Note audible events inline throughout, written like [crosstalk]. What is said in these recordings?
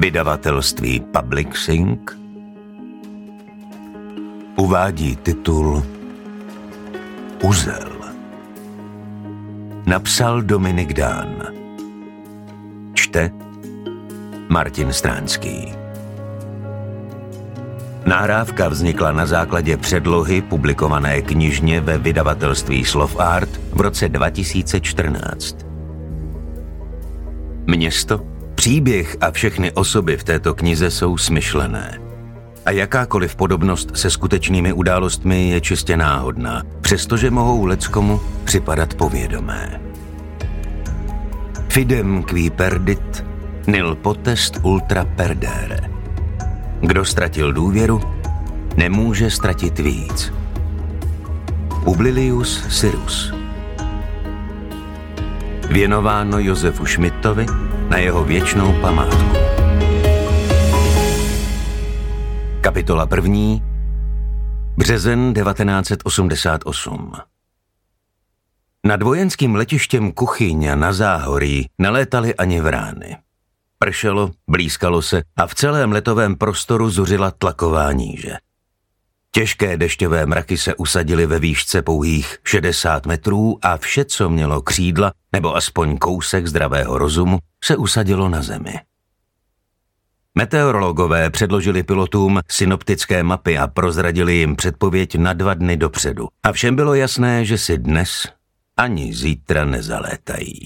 Vydavatelství Public Sync uvádí titul Uzel. Napsal Dominik Dán. Čte Martin Stránský. Nahrávka vznikla na základě předlohy publikované knižně ve vydavatelství Slov Art v roce 2014. Město, příběh a všechny osoby v této knize jsou smyšlené. A jakákoliv podobnost se skutečnými událostmi je čistě náhodná, přestože mohou leckomu připadat povědomé. Fidem qui perdit, nil potest ultra perdere. Kdo ztratil důvěru, nemůže ztratit víc. Publilius Syrus Věnováno Josefu Šmitovi na jeho věčnou památku. Kapitola první Březen 1988 Nad vojenským letištěm Kuchyň na Záhorí nelétaly ani vrány. Pršelo, blízkalo se a v celém letovém prostoru zuřila tlaková níže. Těžké dešťové mraky se usadily ve výšce pouhých 60 metrů a vše, co mělo křídla nebo aspoň kousek zdravého rozumu, se usadilo na zemi. Meteorologové předložili pilotům synoptické mapy a prozradili jim předpověď na dva dny dopředu. A všem bylo jasné, že si dnes ani zítra nezalétají.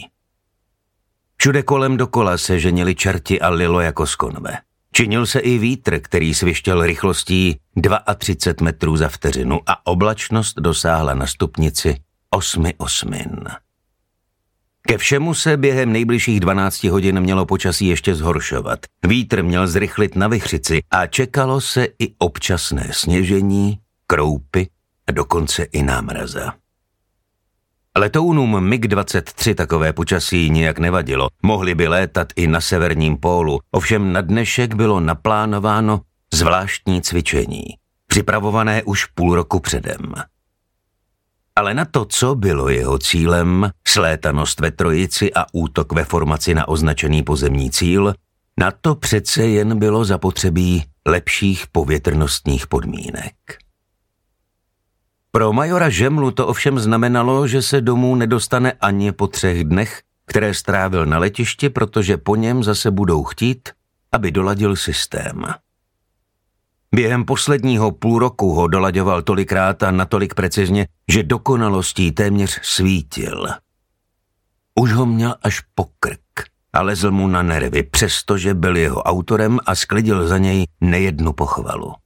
Všude kolem dokola se ženili čerti a lilo jako z konve. Činil se i vítr, který svištěl rychlostí 32 metrů za vteřinu a oblačnost dosáhla na stupnici 8 osmin. Ke všemu se během nejbližších 12 hodin mělo počasí ještě zhoršovat. Vítr měl zrychlit na vychřici a čekalo se i občasné sněžení, kroupy a dokonce i námraza. Letounům MiG-23 takové počasí nijak nevadilo. Mohli by létat i na severním pólu, ovšem na dnešek bylo naplánováno zvláštní cvičení, připravované už půl roku předem. Ale na to, co bylo jeho cílem, slétanost ve trojici a útok ve formaci na označený pozemní cíl, na to přece jen bylo zapotřebí lepších povětrnostních podmínek. Pro majora Žemlu to ovšem znamenalo, že se domů nedostane ani po třech dnech, které strávil na letišti, protože po něm zase budou chtít, aby doladil systém. Během posledního půl roku ho dolaďoval tolikrát a natolik precizně, že dokonalostí téměř svítil. Už ho měl až po krk a lezl mu na nervy, přestože byl jeho autorem a sklidil za něj nejednu pochvalu.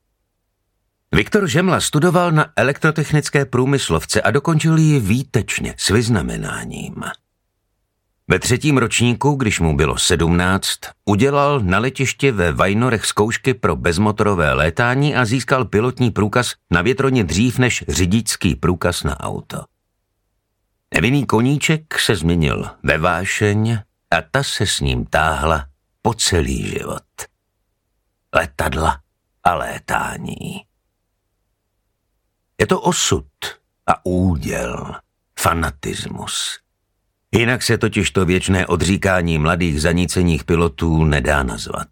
Viktor Žemla studoval na elektrotechnické průmyslovce a dokončil ji výtečně s vyznamenáním. Ve třetím ročníku, když mu bylo sedmnáct, udělal na letišti ve Vajnorech zkoušky pro bezmotorové létání a získal pilotní průkaz na větroně dřív než řidičský průkaz na auto. Nevinný koníček se změnil ve vášeň a ta se s ním táhla po celý život. Letadla a létání. Je to osud a úděl, fanatismus. Jinak se totiž to věčné odříkání mladých zanícených pilotů nedá nazvat.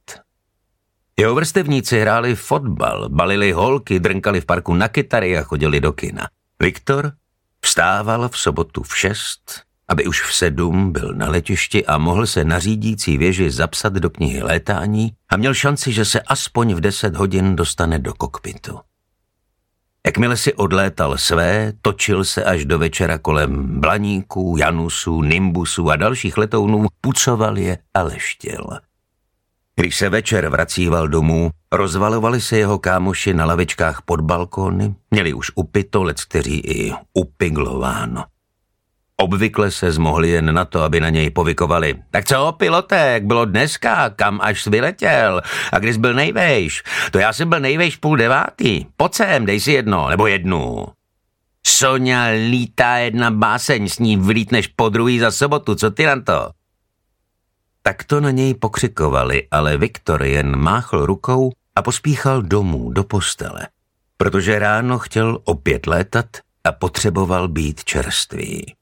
Jeho vrstevníci hráli fotbal, balili holky, drnkali v parku na kytary a chodili do kina. Viktor vstával v sobotu v šest, aby už v sedm byl na letišti a mohl se na řídící věži zapsat do knihy létání a měl šanci, že se aspoň v deset hodin dostane do kokpitu. Jakmile si odlétal své, točil se až do večera kolem blaníků, janusů, nimbusů a dalších letounů, pucoval je a leštil. Když se večer vracíval domů, rozvalovali se jeho kámoši na lavičkách pod balkóny, měli už upito, lec kteří i upiglováno. Obvykle se zmohli jen na to, aby na něj povykovali. Tak co, pilote, jak bylo dneska, kam až vyletěl? A když byl nejvejš? To já jsem byl nejvejš půl devátý. Pojď sem, dej si jedno, nebo jednu. Sonja lítá jedna báseň, s ní vylítneš po druhý za sobotu, co ty na to? Tak to na něj pokřikovali, ale Viktor jen máchl rukou a pospíchal domů do postele, protože ráno chtěl opět létat a potřeboval být čerstvý.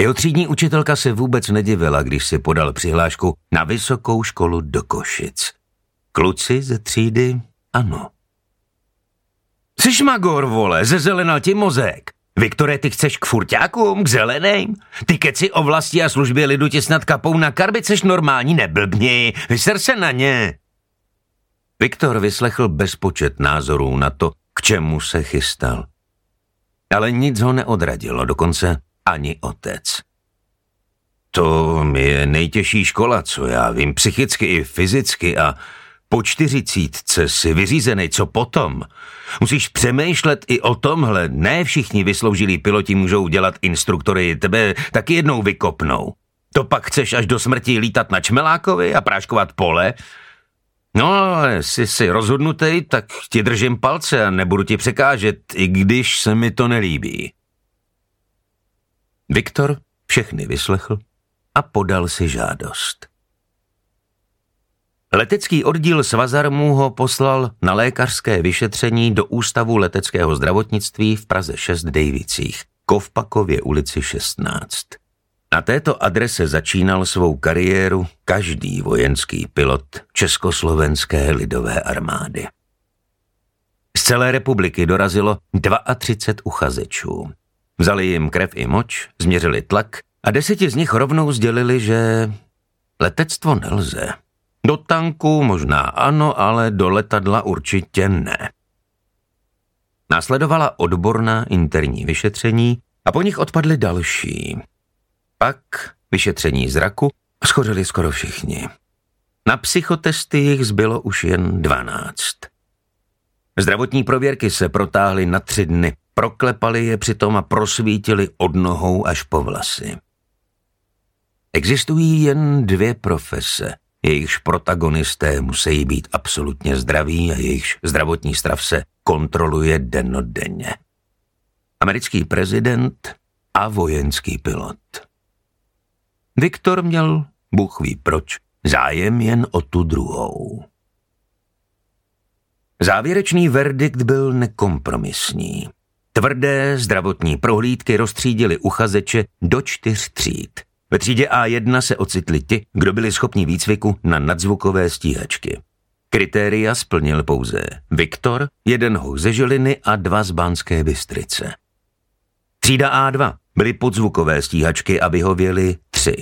Jeho třídní učitelka se vůbec nedivila, když si podal přihlášku na vysokou školu do Košic. Kluci ze třídy ano. Jsi magor, vole, zezelenal ti mozek. Viktore, ty chceš k furťákům, k zeleným? Ty keci o vlasti a službě lidu ti snad kapou na karby, seš normální, neblbni, vyser se na ně. Viktor vyslechl bezpočet názorů na to, k čemu se chystal. Ale nic ho neodradilo, dokonce ani otec. To je nejtěžší škola, co já vím, psychicky i fyzicky a po čtyřicítce si vyřízený, co potom? Musíš přemýšlet i o tomhle. Ne všichni vysloužilí piloti můžou dělat instruktory, tebe taky jednou vykopnou. To pak chceš až do smrti lítat na čmelákovi a práškovat pole? No, ale jsi si rozhodnutý, tak ti držím palce a nebudu ti překážet, i když se mi to nelíbí. Viktor všechny vyslechl a podal si žádost. Letecký oddíl Svazarmu ho poslal na lékařské vyšetření do Ústavu leteckého zdravotnictví v Praze 6 Dejvicích, Kovpakově ulici 16. Na této adrese začínal svou kariéru každý vojenský pilot Československé lidové armády. Z celé republiky dorazilo 32 uchazečů. Vzali jim krev i moč, změřili tlak a deseti z nich rovnou sdělili, že letectvo nelze. Do tanku možná ano, ale do letadla určitě ne. Následovala odborná interní vyšetření a po nich odpadly další. Pak vyšetření zraku schořili skoro všichni. Na psychotesty jich zbylo už jen dvanáct. Zdravotní prověrky se protáhly na tři dny. Proklepali je přitom a prosvítili od nohou až po vlasy. Existují jen dvě profese, jejichž protagonisté musí být absolutně zdraví a jejichž zdravotní stav se kontroluje dennodenně. Americký prezident a vojenský pilot. Viktor měl, Bůh ví proč, zájem jen o tu druhou. Závěrečný verdikt byl nekompromisní. Tvrdé zdravotní prohlídky rozstřídili uchazeče do čtyř tříd – ve třídě A1 se ocitli ti, kdo byli schopni výcviku na nadzvukové stíhačky. Kritéria splnil pouze Viktor, jeden hoch ze Žiliny a dva z Banské Bystrice. Třída A2 byly podzvukové stíhačky a vyhověly tři.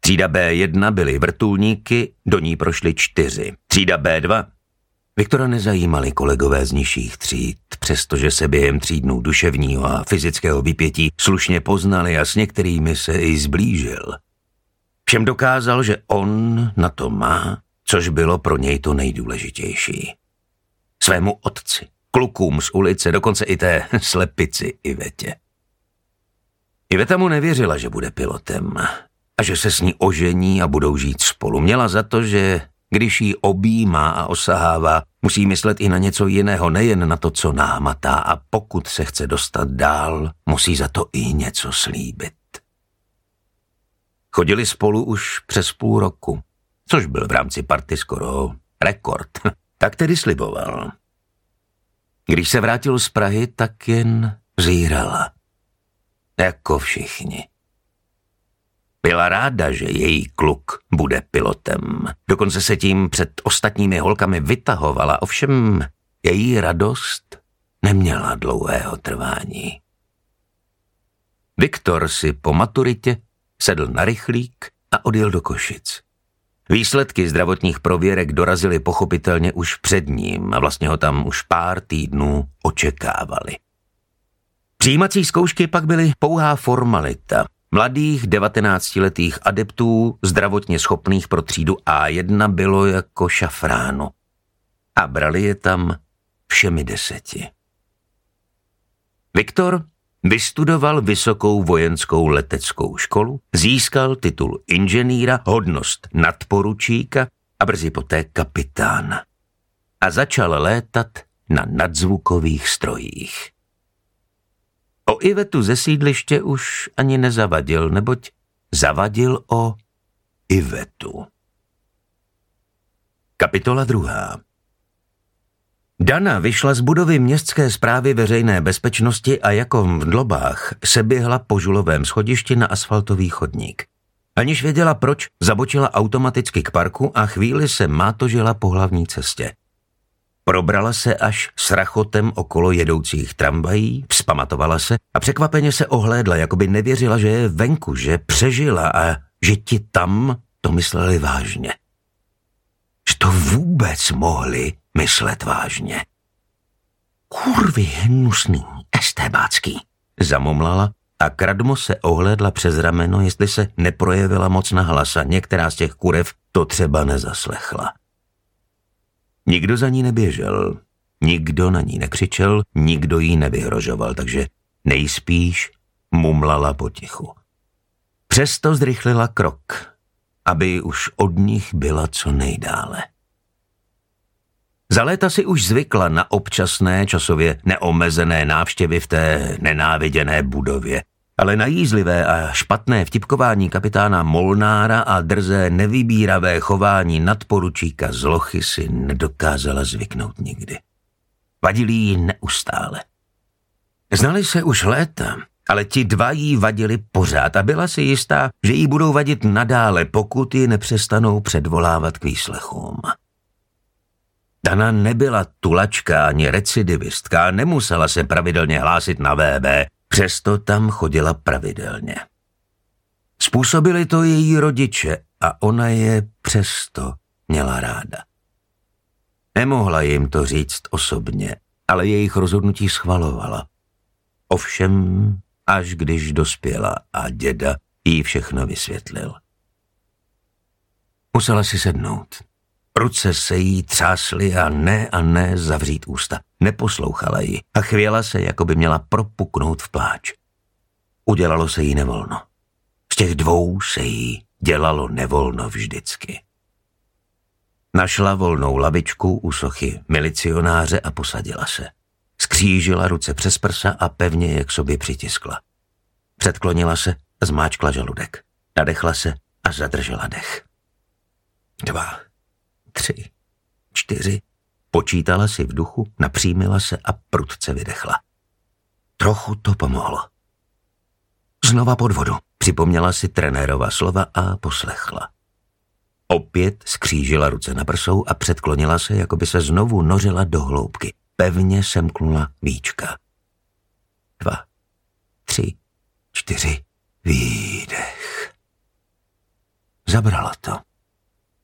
Třída B1 byly vrtulníky, do ní prošly čtyři. Třída B2 Viktora nezajímali kolegové z nižších tříd, přestože se během třídnů duševního a fyzického vypětí slušně poznali a s některými se i zblížil. Všem dokázal, že on na to má, což bylo pro něj to nejdůležitější. Svému otci, klukům z ulice, dokonce i té [laughs] slepici Ivetě. Iveta mu nevěřila, že bude pilotem a že se s ní ožení a budou žít spolu. Měla za to, že když ji objímá a osahává, musí myslet i na něco jiného, nejen na to, co námatá a pokud se chce dostat dál, musí za to i něco slíbit. Chodili spolu už přes půl roku, což byl v rámci party skoro rekord. [laughs] tak tedy sliboval. Když se vrátil z Prahy, tak jen zírala. Jako všichni. Byla ráda, že její kluk bude pilotem. Dokonce se tím před ostatními holkami vytahovala, ovšem její radost neměla dlouhého trvání. Viktor si po maturitě sedl na rychlík a odjel do Košic. Výsledky zdravotních prověrek dorazily pochopitelně už před ním a vlastně ho tam už pár týdnů očekávali. Přijímací zkoušky pak byly pouhá formalita, Mladých 19-letých adeptů, zdravotně schopných pro třídu A1 bylo jako šafránu. A brali je tam všemi deseti. Viktor vystudoval vysokou vojenskou leteckou školu, získal titul inženýra, hodnost nadporučíka a brzy poté kapitána. A začal létat na nadzvukových strojích. O Ivetu ze sídliště už ani nezavadil, neboť zavadil o Ivetu. Kapitola druhá Dana vyšla z budovy městské zprávy veřejné bezpečnosti a jako v dlobách se běhla po žulovém schodišti na asfaltový chodník. Aniž věděla proč, zabočila automaticky k parku a chvíli se mátožila po hlavní cestě. Probrala se až s rachotem okolo jedoucích tramvají, vzpamatovala se a překvapeně se ohlédla, jako by nevěřila, že je venku, že přežila a že ti tam to mysleli vážně. Že to vůbec mohli myslet vážně. Kurvy hnusný, estébácký, zamomlala a Kradmo se ohlédla přes rameno, jestli se neprojevila moc na hlasa. Některá z těch kurev to třeba nezaslechla. Nikdo za ní neběžel, nikdo na ní nekřičel, nikdo jí nevyhrožoval, takže nejspíš mumlala potichu. Přesto zrychlila krok, aby už od nich byla co nejdále. Za léta si už zvykla na občasné, časově neomezené návštěvy v té nenáviděné budově, ale na jízlivé a špatné vtipkování kapitána Molnára a drzé nevybíravé chování nadporučíka Zlochy si nedokázala zvyknout nikdy. Vadili jí neustále. Znali se už léta, ale ti dva jí vadili pořád a byla si jistá, že jí budou vadit nadále, pokud ji nepřestanou předvolávat k výslechům. Dana nebyla tulačka ani recidivistka, nemusela se pravidelně hlásit na VB, přesto tam chodila pravidelně. Způsobili to její rodiče a ona je přesto měla ráda. Nemohla jim to říct osobně, ale jejich rozhodnutí schvalovala. Ovšem, až když dospěla a děda jí všechno vysvětlil. Musela si sednout. Ruce se jí třásly a ne a ne zavřít ústa. Neposlouchala ji a chvěla se, jako by měla propuknout v pláč. Udělalo se jí nevolno. Z těch dvou se jí dělalo nevolno vždycky. Našla volnou lavičku u sochy milicionáře a posadila se. Skřížila ruce přes prsa a pevně je k sobě přitiskla. Předklonila se zmáčkla žaludek. Nadechla se a zadržela dech. Dva, tři, čtyři. Počítala si v duchu, napřímila se a prudce vydechla. Trochu to pomohlo. Znova pod vodu. Připomněla si trenérova slova a poslechla. Opět skřížila ruce na prsou a předklonila se, jako by se znovu nořila do hloubky. Pevně semknula víčka. Dva, tři, čtyři, výdech. Zabrala to.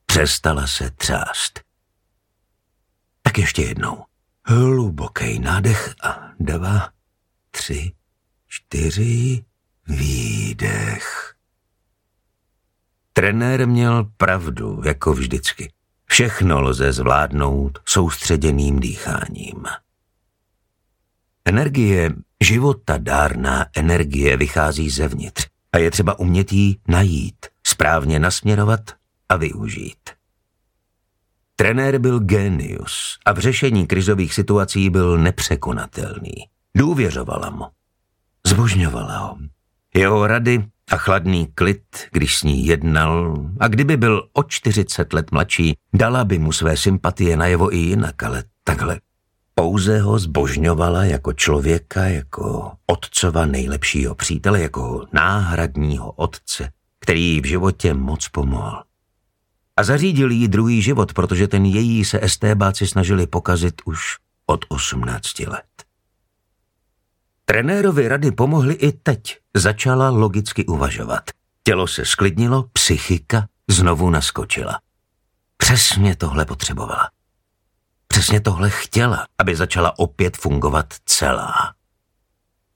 Přestala se třást. Tak ještě jednou. Hluboký nádech a dva, tři, čtyři, výdech. Trenér měl pravdu, jako vždycky. Všechno lze zvládnout soustředěným dýcháním. Energie, života dárná energie vychází zevnitř a je třeba umět jí najít, správně nasměrovat a využít. Trenér byl genius a v řešení krizových situací byl nepřekonatelný. Důvěřovala mu. Zbožňovala ho. Jeho rady a chladný klid, když s ní jednal, a kdyby byl o 40 let mladší, dala by mu své sympatie najevo i jinak, ale takhle. Pouze ho zbožňovala jako člověka, jako otcova nejlepšího přítele, jako náhradního otce, který v životě moc pomohl a zařídil jí druhý život, protože ten její se estébáci snažili pokazit už od 18 let. Trenérovi rady pomohly i teď. Začala logicky uvažovat. Tělo se sklidnilo, psychika znovu naskočila. Přesně tohle potřebovala. Přesně tohle chtěla, aby začala opět fungovat celá.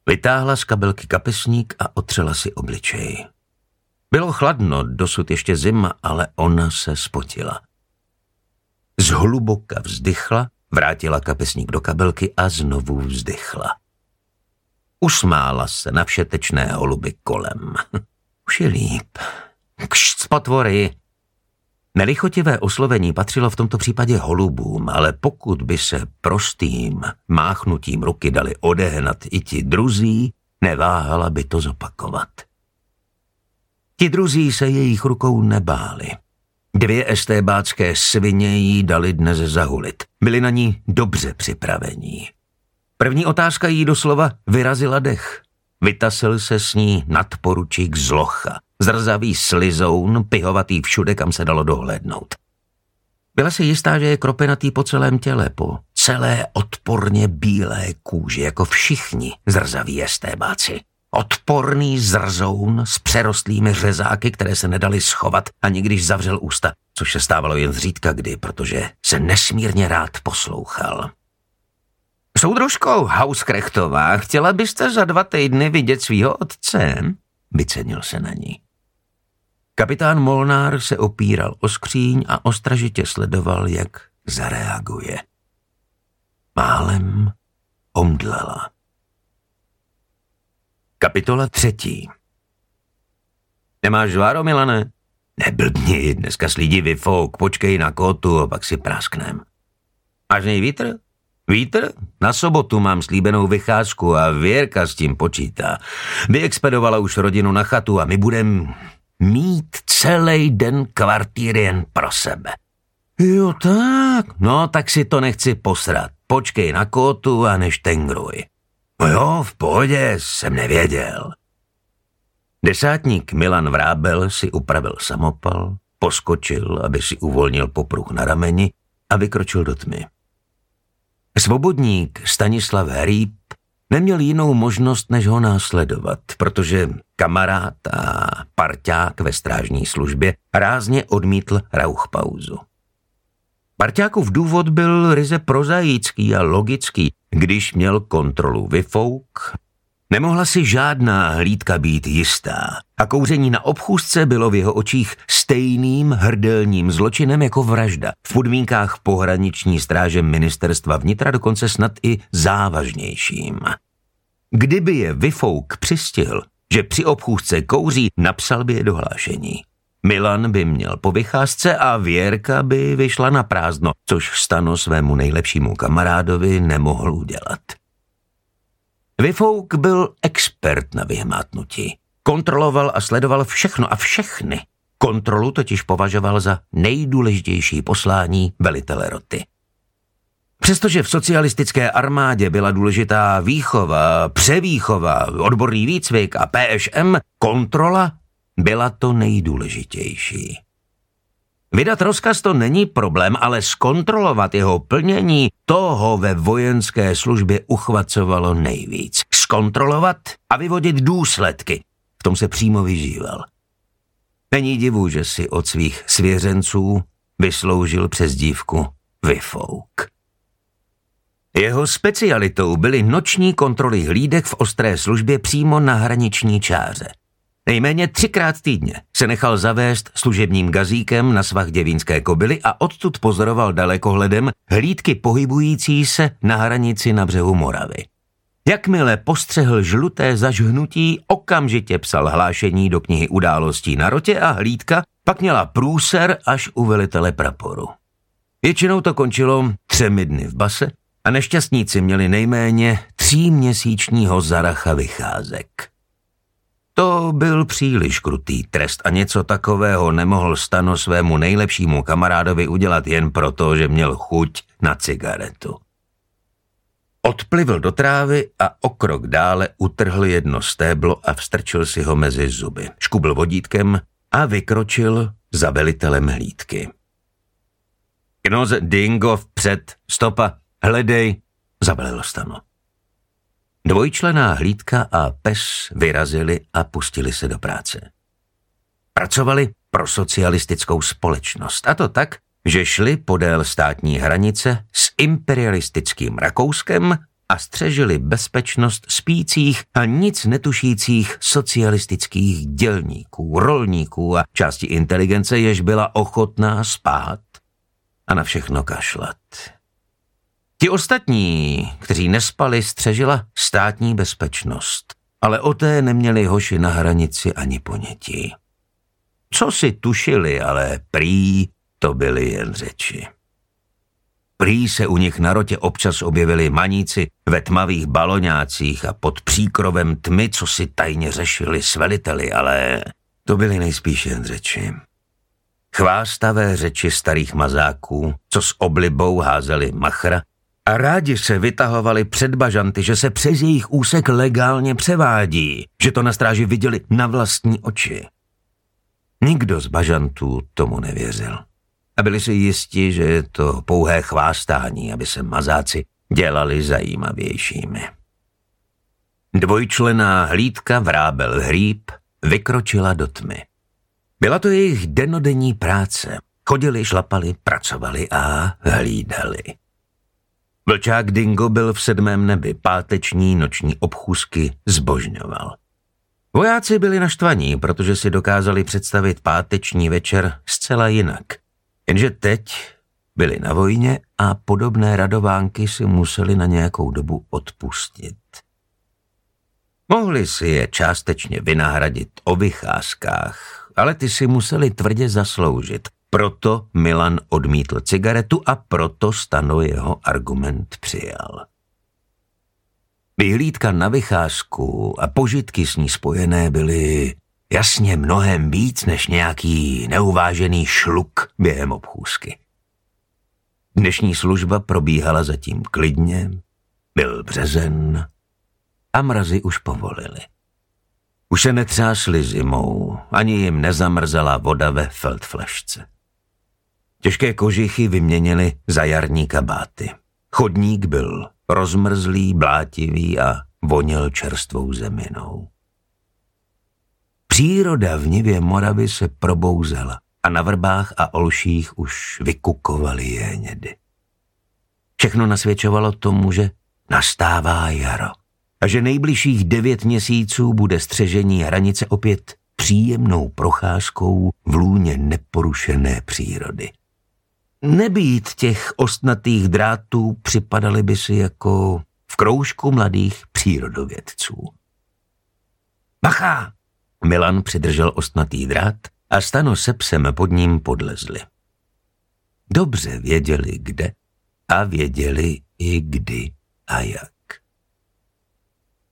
Vytáhla z kabelky kapesník a otřela si obličej. Bylo chladno, dosud ještě zima, ale ona se spotila. Zhluboka vzdychla, vrátila kapesník do kabelky a znovu vzdychla. Usmála se na všetečné holuby kolem. [laughs] Už je líp. Kšt, potvory! Nelichotivé oslovení patřilo v tomto případě holubům, ale pokud by se prostým máchnutím ruky dali odehnat i ti druzí, neváhala by to zopakovat. Ti druzí se jejich rukou nebáli. Dvě estébácké svině jí dali dnes zahulit. Byli na ní dobře připravení. První otázka jí doslova vyrazila dech. Vytasil se s ní nadporučík zlocha, zrzavý slizoun, pihovatý všude, kam se dalo dohlédnout. Byla si jistá, že je kropenatý po celém těle, po celé odporně bílé kůži, jako všichni zrzaví estébáci. Odporný zrzoun s přerostlými řezáky, které se nedali schovat, ani když zavřel ústa, což se stávalo jen zřídka kdy, protože se nesmírně rád poslouchal. Soudružko Hauskrechtová, chtěla byste za dva týdny vidět svýho otce? Vycenil se na ní. Kapitán Molnár se opíral o skříň a ostražitě sledoval, jak zareaguje. Málem omdlela. Kapitola třetí Nemáš žváro, Milane? Neblbni, dneska slídí vyfouk, počkej na kotu a pak si prasknem. Máš nej vítr? Vítr? Na sobotu mám slíbenou vycházku a Věrka s tím počítá. Vyexpedovala už rodinu na chatu a my budem mít celý den kvartír jen pro sebe. Jo tak, no tak si to nechci posrat. Počkej na kotu a neštengruj. No jo, v pohodě, jsem nevěděl. Desátník Milan Vrábel si upravil samopal, poskočil, aby si uvolnil popruh na rameni a vykročil do tmy. Svobodník Stanislav Hříb neměl jinou možnost, než ho následovat, protože kamarád a parťák ve strážní službě rázně odmítl rauchpauzu. Parťákův důvod byl ryze prozaický a logický. Když měl kontrolu vyfouk, nemohla si žádná hlídka být jistá a kouření na obchůzce bylo v jeho očích stejným hrdelním zločinem jako vražda. V podmínkách pohraniční stráže ministerstva vnitra dokonce snad i závažnějším. Kdyby je vyfouk přistihl, že při obchůzce kouří, napsal by je dohlášení. Milan by měl po vycházce a Věrka by vyšla na prázdno, což Stano svému nejlepšímu kamarádovi nemohl udělat. Vyfouk byl expert na vyhmátnutí. Kontroloval a sledoval všechno a všechny. Kontrolu totiž považoval za nejdůležitější poslání velitele roty. Přestože v socialistické armádě byla důležitá výchova, převýchova, odborný výcvik a PŠM, kontrola byla to nejdůležitější. Vydat rozkaz to není problém, ale zkontrolovat jeho plnění toho ve vojenské službě uchvacovalo nejvíc. Zkontrolovat a vyvodit důsledky. V tom se přímo vyžíval. Není divu, že si od svých svěřenců vysloužil přes dívku Vyfouk. Jeho specialitou byly noční kontroly hlídek v ostré službě přímo na hraniční čáře. Nejméně třikrát týdně se nechal zavést služebním gazíkem na svah děvínské kobily a odtud pozoroval dalekohledem hlídky pohybující se na hranici na břehu Moravy. Jakmile postřehl žluté zažhnutí, okamžitě psal hlášení do knihy událostí na rotě a hlídka pak měla průser až u velitele praporu. Většinou to končilo třemi dny v base a nešťastníci měli nejméně tříměsíčního zaracha vycházek. To byl příliš krutý trest a něco takového nemohl Stano svému nejlepšímu kamarádovi udělat jen proto, že měl chuť na cigaretu. Odplivl do trávy a o krok dále utrhl jedno stéblo a vstrčil si ho mezi zuby. Škubl vodítkem a vykročil za velitelem hlídky. Knoz Dingo vpřed, stopa, hledej, zabalil Stano. Dvojčlená hlídka a pes vyrazili a pustili se do práce. Pracovali pro socialistickou společnost a to tak, že šli podél státní hranice s imperialistickým Rakouskem a střežili bezpečnost spících a nic netušících socialistických dělníků, rolníků a části inteligence, jež byla ochotná spát a na všechno kašlat. Ti ostatní, kteří nespali, střežila státní bezpečnost, ale o té neměli hoši na hranici ani ponětí. Co si tušili, ale prý to byly jen řeči. Prý se u nich na rotě občas objevili maníci ve tmavých baloňácích a pod příkrovem tmy, co si tajně řešili s veliteli, ale to byly nejspíš jen řeči. chvástavé řeči starých mazáků, co s oblibou házeli machra a rádi se vytahovali před bažanty, že se přes jejich úsek legálně převádí, že to na stráži viděli na vlastní oči. Nikdo z bažantů tomu nevěřil. A byli si jisti, že je to pouhé chvástání, aby se mazáci dělali zajímavějšími. Dvojčlená hlídka vrábel hříb vykročila do tmy. Byla to jejich denodenní práce. Chodili, šlapali, pracovali a hlídali. Vlčák Dingo byl v sedmém nebi, páteční noční obchůzky zbožňoval. Vojáci byli naštvaní, protože si dokázali představit páteční večer zcela jinak. Jenže teď byli na vojně a podobné radovánky si museli na nějakou dobu odpustit. Mohli si je částečně vynahradit o vycházkách, ale ty si museli tvrdě zasloužit. Proto Milan odmítl cigaretu a proto Stano jeho argument přijal. Vyhlídka na vycházku a požitky s ní spojené byly jasně mnohem víc než nějaký neuvážený šluk během obchůzky. Dnešní služba probíhala zatím klidně, byl březen a mrazy už povolili. Už se netřásli zimou, ani jim nezamrzela voda ve feldflešce. Těžké kožichy vyměnili za jarní kabáty. Chodník byl rozmrzlý, blátivý a voněl čerstvou zeminou. Příroda v Nivě Moravy se probouzela a na vrbách a olších už vykukovaly jénědy. Všechno nasvědčovalo tomu, že nastává jaro a že nejbližších devět měsíců bude střežení hranice opět příjemnou procházkou v lůně neporušené přírody. Nebýt těch ostnatých drátů připadaly by si jako v kroužku mladých přírodovědců. Bacha! Milan přidržel ostnatý drát a Stano se psem pod ním podlezli. Dobře věděli, kde a věděli i kdy a jak.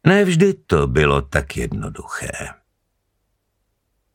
Nevždy to bylo tak jednoduché.